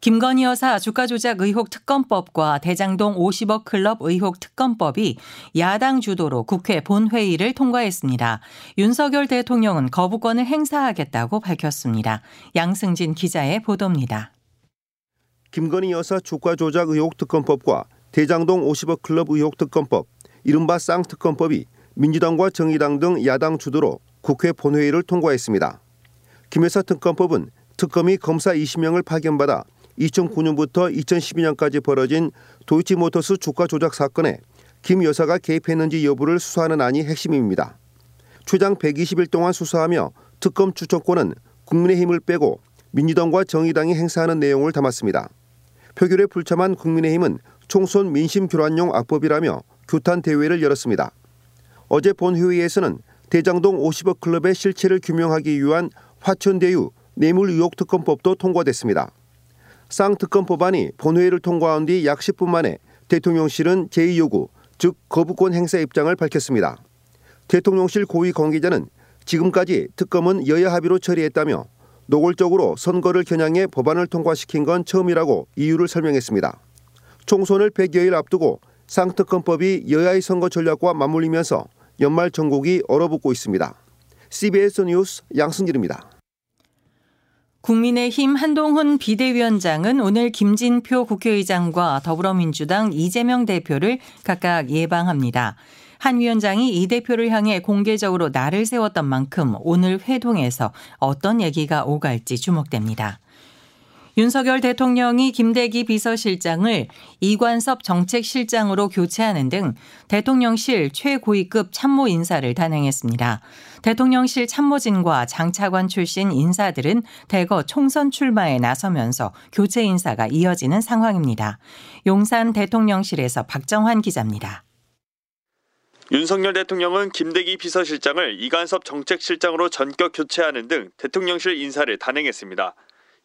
김건희 여사 주가 조작 의혹 특검법과 대장동 50억 클럽 의혹 특검법이 야당 주도로 국회 본회의를 통과했습니다. 윤석열 대통령은 거부권을 행사하겠다고 밝혔습니다. 양승진 기자의 보도입니다. 김건희 여사 주가 조작 의혹 특검법과 대장동 50억 클럽 의혹 특검법, 이른바 쌍특검법이 민주당과 정의당 등 야당 주도로 국회 본회의를 통과했습니다. 김 여사 특검법은 특검이 검사 20명을 파견받아 2009년부터 2012년까지 벌어진 도이치모터스 주가 조작 사건에 김 여사가 개입했는지 여부를 수사하는 안이 핵심입니다. 최장 120일 동안 수사하며 특검 추천권은 국민의힘을 빼고 민주당과 정의당이 행사하는 내용을 담았습니다. 표결에 불참한 국민의힘은 총선 민심 교란용 악법이라며 규탄 대회를 열었습니다. 어제 본회의에서는 대장동 50억 클럽의 실체를 규명하기 위한 화천대유 뇌물 의혹 특검법도 통과됐습니다. 쌍특검 법안이 본회의를 통과한 뒤 약 10분 만에 대통령실은 제2요구, 즉 거부권 행사 입장을 밝혔습니다. 대통령실 고위 관계자는 지금까지 특검은 여야 합의로 처리했다며 노골적으로 선거를 겨냥해 법안을 통과시킨 건 처음이라고 이유를 설명했습니다. 총선을 100여일 앞두고 쌍특검법이 여야의 선거 전략과 맞물리면서 연말 전국이 얼어붙고 있습니다. CBS 뉴스 양승길입니다. 국민의힘 한동훈 비대위원장은 오늘 김진표 국회의장과 더불어민주당 이재명 대표를 각각 예방합니다. 한 위원장이 이 대표를 향해 공개적으로 날을 세웠던 만큼 오늘 회동에서 어떤 얘기가 오갈지 주목됩니다. 윤석열 대통령이 김대기 비서실장을 이관섭 정책실장으로 교체하는 등 대통령실 최고위급 참모 인사를 단행했습니다. 대통령실 참모진과 장차관 출신 인사들은 대거 총선 출마에 나서면서 교체 인사가 이어지는 상황입니다. 용산 대통령실에서 박정환 기자입니다. 윤석열 대통령은 김대기 비서실장을 이관섭 정책실장으로 전격 교체하는 등 대통령실 인사를 단행했습니다.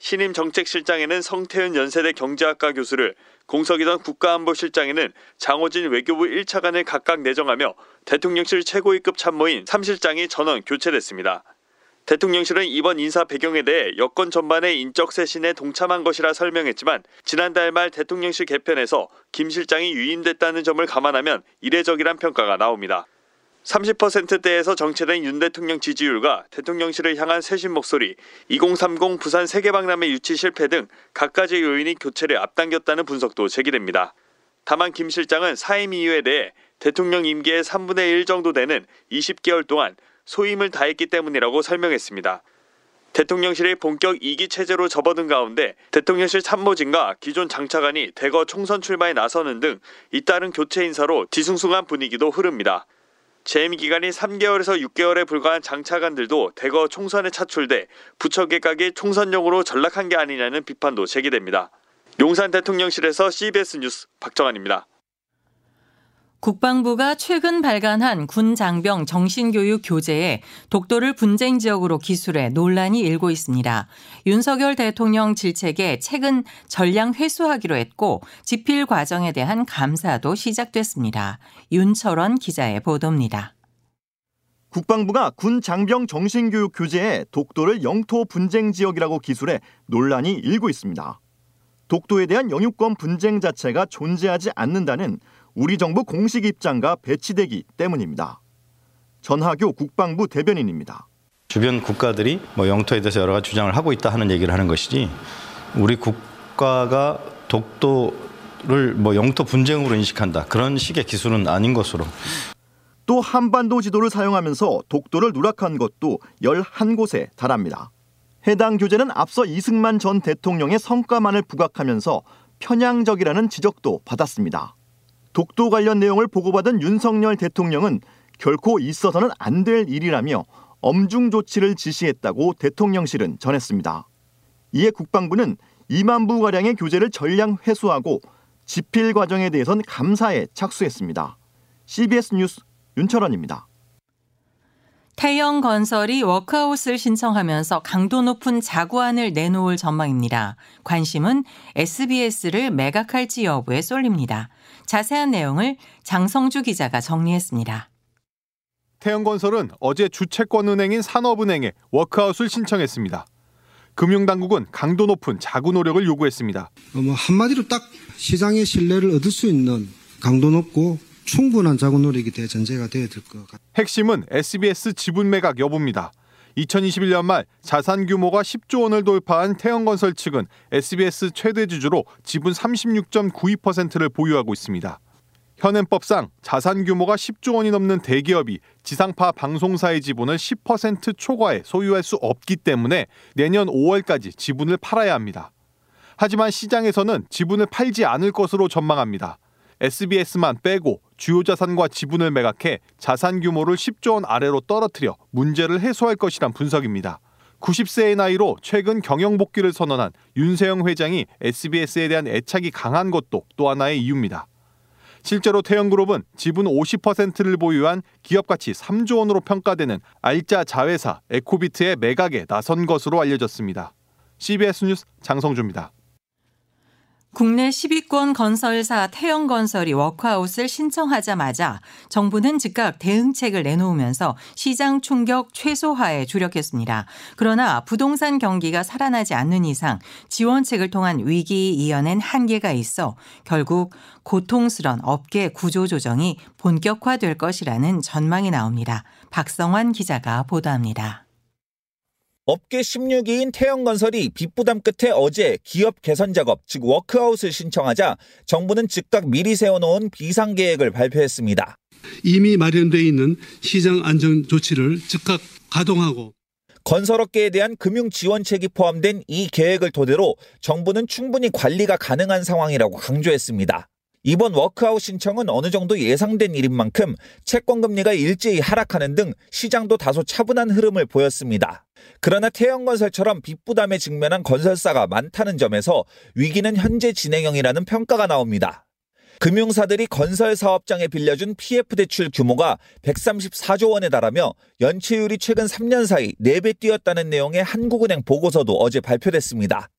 신임 정책실장에는 성태은 연세대 경제학과 교수를 공석이던 국가안보실장에는 장호진 외교부 1차관을 각각 내정하며 대통령실 최고위급 참모인 3실장이 전원 교체됐습니다. 대통령실은 이번 인사 배경에 대해 여권 전반의 인적 쇄신에 동참한 것이라 설명했지만 지난달 말 대통령실 개편에서 김 실장이 유임됐다는 점을 감안하면 이례적이란 평가가 나옵니다. 30%대에서 정체된 윤 대통령 지지율과 대통령실을 향한 쇄신 목소리, 2030 부산 세계박람회 유치 실패 등 각가지 요인이 교체를 앞당겼다는 분석도 제기됩니다. 다만 김 실장은 사임 이유에 대해 대통령 임기의 3분의 1 정도 되는 20개월 동안 소임을 다했기 때문이라고 설명했습니다. 대통령실이 본격 2기 체제로 접어든 가운데 대통령실 참모진과 기존 장차관이 대거 총선 출마에 나서는 등 잇따른 교체 인사로 뒤숭숭한 분위기도 흐릅니다. 재임 기간이 3개월에서 6개월에 불과한 장차관들도 대거 총선에 차출돼 부처 개각이 총선용으로 전락한 게 아니냐는 비판도 제기됩니다. 용산 대통령실에서 CBS 뉴스 박정환입니다. 국방부가 최근 발간한 군 장병 정신교육 교재에 독도를 분쟁 지역으로 기술해 논란이 일고 있습니다. 윤석열 대통령 질책에 최근 전량 회수하기로 했고 집필 과정에 대한 감사도 시작됐습니다. 윤철원 기자의 보도입니다. 국방부가 군 장병 정신교육 교재에 독도를 영토 분쟁 지역이라고 기술해 논란이 일고 있습니다. 독도에 대한 영유권 분쟁 자체가 존재하지 않는다는 우리 정부 공식 입장과 배치되기 때문입니다. 전하교 국방부 대변인입니다. 주변 국가들이 뭐 영토에 대해서 여러 가지 주장을 하고 있다 하는 얘기를 하는 것이지 우리 국가가 독도를 뭐 영토 분쟁으로 인식한다 그런 식의 기술은 아닌 것으로 또 한반도 지도를 사용하면서 독도를 누락한 것도 11곳에 달합니다. 해당 교재는 앞서 이승만 전 대통령의 성과만을 부각하면서 편향적이라는 지적도 받았습니다. 독도 관련 내용을 보고받은 윤석열 대통령은 결코 있어서는 안 될 일이라며 엄중 조치를 지시했다고 대통령실은 전했습니다. 이에 국방부는 2만 부가량의 교재를 전량 회수하고 집필 과정에 대해선 감사에 착수했습니다. CBS 뉴스 윤철원입니다. 태영건설이 워크아웃을 신청하면서 강도 높은 자구안을 내놓을 전망입니다. 관심은 SBS를 매각할지 여부에 쏠립니다. 자세한 내용을 장성주 기자가 정리했습니다. 태영건설은 어제 주채권은행인 산업은행에 워크아웃을 신청했습니다. 금융당국은 강도 높은 자구 노력을 요구했습니다. 어, 뭐 한마디로 딱 시장의 신뢰를 얻을 수 있는 강도 높고 충분한 자구 노력이 대전제가 되어야 될 것 같습니다. 핵심은 SBS 지분 매각 여부입니다. 2021년 말 자산 규모가 10조 원을 돌파한 태영건설 측은 SBS 최대 주주로 지분 36.92%를 보유하고 있습니다. 현행법상 자산 규모가 10조 원이 넘는 대기업이 지상파 방송사의 지분을 10% 초과해 소유할 수 없기 때문에 내년 5월까지 지분을 팔아야 합니다. 하지만 시장에서는 지분을 팔지 않을 것으로 전망합니다. SBS만 빼고 주요 자산과 지분을 매각해 자산 규모를 10조 원 아래로 떨어뜨려 문제를 해소할 것이란 분석입니다. 90세의 나이로 최근 경영 복귀를 선언한 윤세영 회장이 SBS에 대한 애착이 강한 것도 또 하나의 이유입니다. 실제로 태영그룹은 지분 50%를 보유한 기업 가치 3조 원으로 평가되는 알짜 자회사 에코비트의 매각에 나선 것으로 알려졌습니다. CBS 뉴스 장성주입니다. 국내 10위권 건설사 태영건설이 워크아웃을 신청하자마자 정부는 즉각 대응책을 내놓으면서 시장 충격 최소화에 주력했습니다. 그러나 부동산 경기가 살아나지 않는 이상 지원책을 통한 위기 이어낸 한계가 있어 결국 고통스런 업계 구조 조정이 본격화될 것이라는 전망이 나옵니다. 박성환 기자가 보도합니다. 업계 16위인 태영건설이 빚부담 끝에 어제 기업 개선 작업, 즉 워크아웃을 신청하자 정부는 즉각 미리 세워놓은 비상계획을 발표했습니다. 이미 마련돼 있는 시장 안정 조치를 즉각 가동하고 건설업계에 대한 금융 지원책이 포함된 이 계획을 토대로 정부는 충분히 관리가 가능한 상황이라고 강조했습니다. 이번 워크아웃 신청은 어느 정도 예상된 일인 만큼 채권 금리가 일제히 하락하는 등 시장도 다소 차분한 흐름을 보였습니다. 그러나 태영건설처럼 빚부담에 직면한 건설사가 많다는 점에서 위기는 현재 진행형이라는 평가가 나옵니다. 금융사들이 건설 사업장에 빌려준 PF 대출 규모가 134조 원에 달하며 연체율이 최근 3년 사이 4배 뛰었다는 내용의 한국은행 보고서도 어제 발표됐습니다.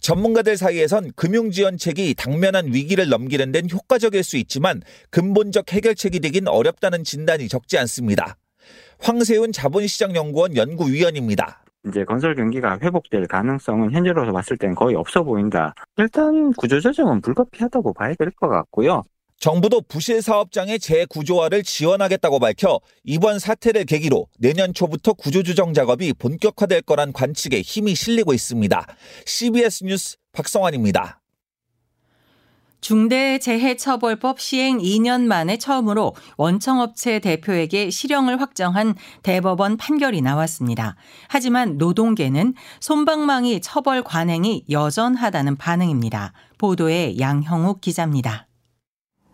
전문가들 사이에선 금융 지원책이 당면한 위기를 넘기는 데는 효과적일 수 있지만 근본적 해결책이 되긴 어렵다는 진단이 적지 않습니다. 황세훈 자본시장연구원 연구위원입니다. 이제 건설 경기가 회복될 가능성은 현재로서 봤을 때는 거의 없어 보인다. 일단 구조조정은 불가피하다고 봐야 될 것 같고요. 정부도 부실 사업장의 재구조화를 지원하겠다고 밝혀 이번 사태를 계기로 내년 초부터 구조조정 작업이 본격화될 거란 관측에 힘이 실리고 있습니다. CBS 뉴스 박성환입니다. 중대재해처벌법 시행 2년 만에 처음으로 원청업체 대표에게 실형을 확정한 대법원 판결이 나왔습니다. 하지만 노동계는 손방망이 처벌 관행이 여전하다는 반응입니다. 보도에 양형욱 기자입니다.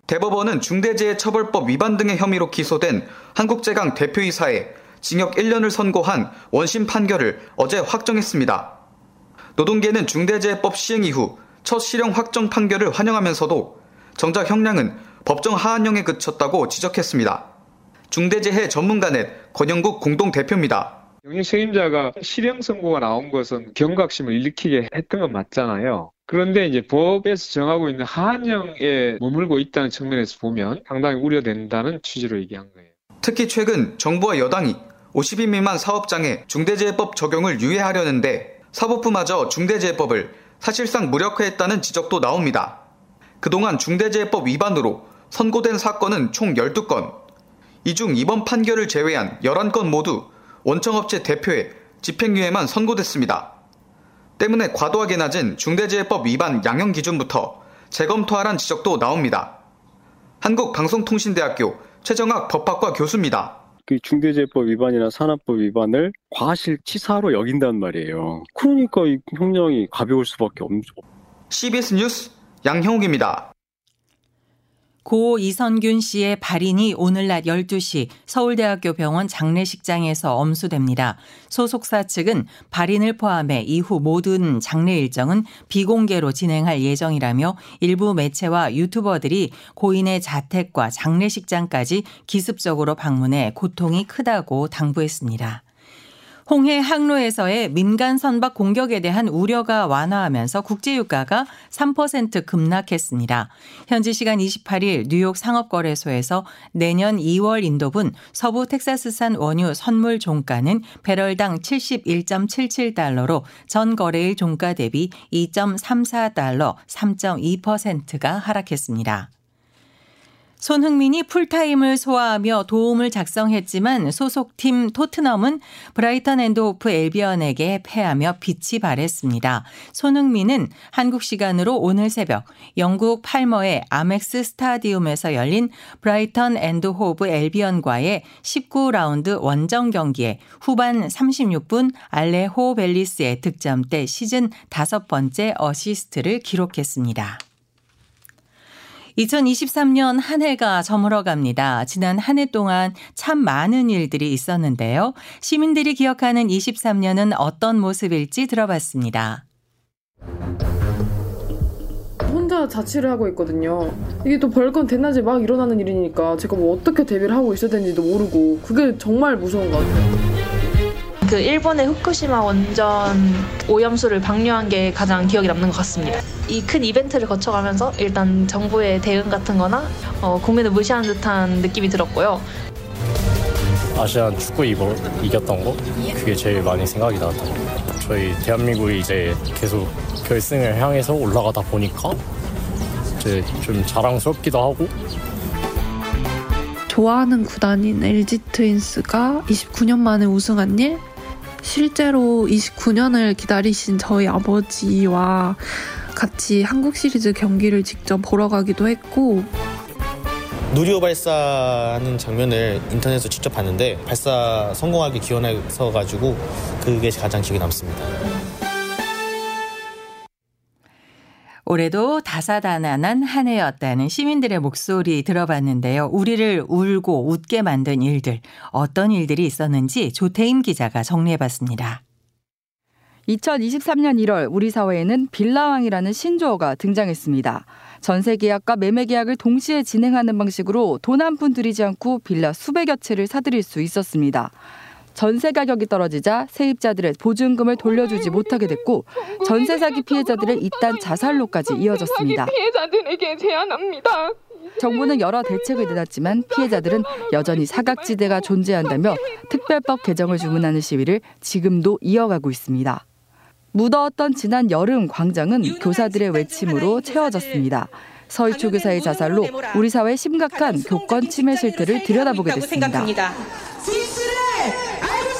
대법원은 중대재해처벌법 위반 등의 혐의로 기소된 한국제강 대표이사에 징역 1년을 선고한 원심 판결을 어제 확정했습니다. 노동계는 중대재해법 시행 이후 첫 실형 확정 판결을 환영하면서도 정작 형량은 법정 하한형에 그쳤다고 지적했습니다. 중대재해 전문가넷 권영국 공동대표입니다. 영역 책임자가 실형 선고가 나온 것은 경각심을 일으키게 했던 건 맞잖아요. 그런데 이제 법에서 정하고 있는 하한형에 머물고 있다는 측면에서 보면 상당히 우려된다는 취지로 얘기한 거예요. 특히 최근 정부와 여당이 50인 미만 사업장에 중대재해법 적용을 유예하려는데 사법부마저 중대재해법을 사실상 무력화했다는 지적도 나옵니다. 그동안 중대재해법 위반으로 선고된 사건은 총 12건. 이 중 이번 판결을 제외한 11건 모두 원청업체 대표의 집행유예만 선고됐습니다. 때문에 과도하게 낮은 중대재해법 위반 양형 기준부터 재검토하란 지적도 나옵니다. 한국방송통신대학교 최정학 법학과 교수입니다. 그 중대재해법 위반이나 산업법 위반을 과실치사로 여긴단 말이에요. 그러니까 이 형량이 가벼울 수밖에 없죠. CBS 뉴스 양형욱입니다. 고 이선균 씨의 발인이 오늘 낮 12시 서울대학교 병원 장례식장에서 엄수됩니다. 소속사 측은 발인을 포함해 이후 모든 장례 일정은 비공개로 진행할 예정이라며 일부 매체와 유튜버들이 고인의 자택과 장례식장까지 기습적으로 방문해 고통이 크다고 당부했습니다. 홍해 항로에서의 민간 선박 공격에 대한 우려가 완화하면서 국제유가가 3% 급락했습니다. 현지 시간 28일 뉴욕 상업거래소에서 내년 2월 인도분 서부 텍사스산 원유 선물 종가는 배럴당 71.77달러로 전 거래일 종가 대비 2.34달러 3.2%가 하락했습니다. 손흥민이 풀타임을 소화하며 도움을 작성했지만 소속팀 토트넘은 브라이턴 앤드 호브 앨비언에게 패하며 빛이 바랬습니다. 손흥민은 한국 시간으로 오늘 새벽 영국 팔머의 아멕스 스타디움에서 열린 브라이턴 앤드 호브 앨비언과의 19라운드 원정 경기에 후반 36분 알레호 벨리스의 득점 때 시즌 다섯 번째 어시스트를 기록했습니다. 2023년 한 해가 저물어 갑니다. 지난 한 해 동안 참 많은 일들이 있었는데요. 시민들이 기억하는 23년은 어떤 모습일지 들어봤습니다. 혼자 자취를 하고 있거든요. 이게 또 벌건 대낮에 막 일어나는 일이니까 제가 뭐 어떻게 대비를 하고 있어야 되는지도 모르고 그게 정말 무서운 것 같아요. 그 일본의 후쿠시마 원전 오염수를 방류한 게 가장 기억에 남는 것 같습니다. 이 큰 이벤트를 거쳐가면서 일단 정부의 대응 같은 거나 어, 국민을 무시하는 듯한 느낌이 들었고요. 아시안 축구 이거 이겼던 거 그게 제일 많이 생각이 것 같아요. 저희 대한민국이 이제 계속 결승을 향해서 올라가다 보니까 이제 좀 자랑스럽기도 하고 좋아하는 구단인 LG 트윈스가 29년 만에 우승한 일 실제로 29년을 기다리신 저희 아버지와 같이 한국 시리즈 경기를 직접 보러 가기도 했고 누리호 발사하는 장면을 인터넷에서 직접 봤는데 발사 성공하게 기원해서 가지고 그게 가장 기억에 남습니다. 올해도 다사다난한 한 해였다는 시민들의 목소리 들어봤는데요. 우리를 울고 웃게 만든 일들, 어떤 일들이 있었는지 조태임 기자가 정리해봤습니다. 2023년 1월 우리 사회에는 빌라왕이라는 신조어가 등장했습니다. 전세 계약과 매매 계약을 동시에 진행하는 방식으로 돈 한 푼 들이지 않고 빌라 수백여 채를 사들일 수 있었습니다. 전세 가격이 떨어지자 세입자들의 보증금을 돌려주지 못하게 됐고 전세 사기 피해자들의 이딴 자살로까지 이어졌습니다. 피해자들에게 제안합니다. 정부는 여러 대책을 내놨지만 피해자들은 여전히 사각지대가 존재한다며 특별법 개정을 주문하는 시위를 지금도 이어가고 있습니다. 무더웠던 지난 여름 광장은 교사들의 외침으로 채워졌습니다. 서희초 교사의 자살로 우리 사회의 심각한 교권 침해 실태를 들여다보게 됐습니다.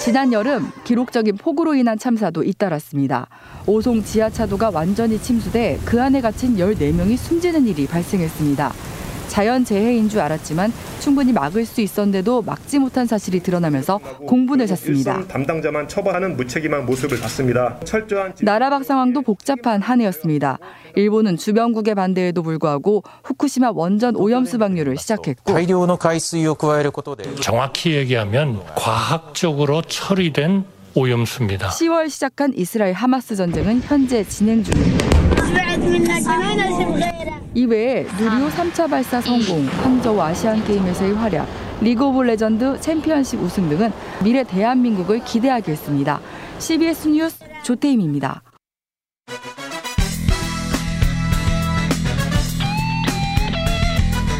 지난 여름 기록적인 폭우로 인한 참사도 잇따랐습니다. 오송 지하차도가 완전히 침수돼 그 안에 갇힌 14명이 숨지는 일이 발생했습니다. 자연재해인 줄 알았지만 충분히 막을 수 있었는데도 막지 못한 사실이 드러나면서 공분을 샀습니다. 담당자만 처벌하는 무책임한 모습을 봤습니다. 철저한 나라 밖 상황도 복잡한 한 해였습니다. 일본은 주변국의 반대에도 불구하고 후쿠시마 원전 오염 수 방류를 시작했고 정확히 얘기하면 과학적으로 처리된 오염수입니다. 10월 시작한 이스라엘 하마스 전쟁은 현재 진행 중입니다. 이외에 누리호 3차 발사 성공, 항저우 아시안 게임에서의 활약, 리그 오브 레전드 챔피언십 우승 등은 미래 대한민국을 기대하게 했습니다. CBS 뉴스 조태임입니다.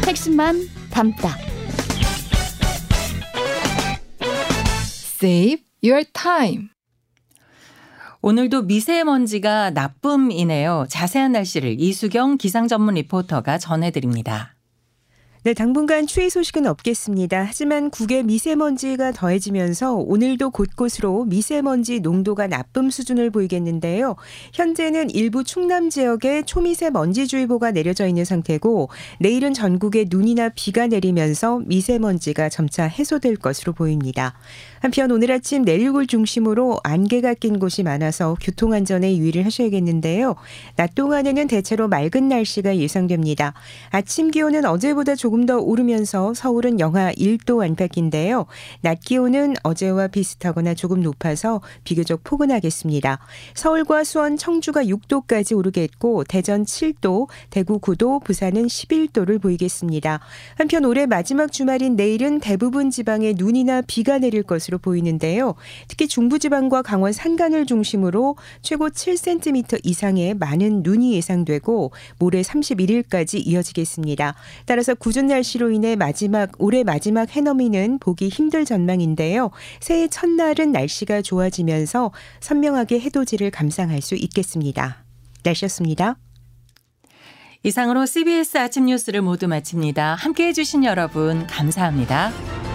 핵심만 담다. Save your time. 오늘도 미세먼지가 나쁨이네요. 자세한 날씨를 이수경 기상 전문 리포터가 전해드립니다. 네, 당분간 추위 소식은 없겠습니다. 하지만 국외 미세먼지가 더해지면서 오늘도 곳곳으로 미세먼지 농도가 나쁨 수준을 보이겠는데요. 현재는 일부 충남 지역에 초미세먼지주의보가 내려져 있는 상태고 내일은 전국에 눈이나 비가 내리면서 미세먼지가 점차 해소될 것으로 보입니다. 한편 오늘 아침 내륙을 중심으로 안개가 낀 곳이 많아서 교통안전에 유의를 하셔야겠는데요. 낮 동안에는 대체로 맑은 날씨가 예상됩니다. 아침 기온은 어제보다 조금 더 오르면서 서울은 영하 1도 안팎인데요. 낮 기온은 어제와 비슷하거나 조금 높아서 비교적 포근하겠습니다. 서울과 수원, 청주가 6도까지 오르겠고 대전 7도, 대구 9도, 부산은 11도를 보이겠습니다. 한편 올해 마지막 주말인 내일은 대부분 지방에 눈이나 비가 내릴 것으로 보이는데요. 특히 중부지방과 강원 산간을 중심으로 최고 7cm 이상의 많은 눈이 예상되고 모레 31일까지 이어지겠습니다. 따라서 굳은 날씨로 인해 마지막 올해 마지막 해넘이는 보기 힘들 전망인데요. 새해 첫날은 날씨가 좋아지면서 선명하게 해돋이를 감상할 수 있겠습니다. 날씨였습니다. 이상으로 CBS 아침 뉴스를 모두 마칩니다. 함께 해주신 여러분 감사합니다.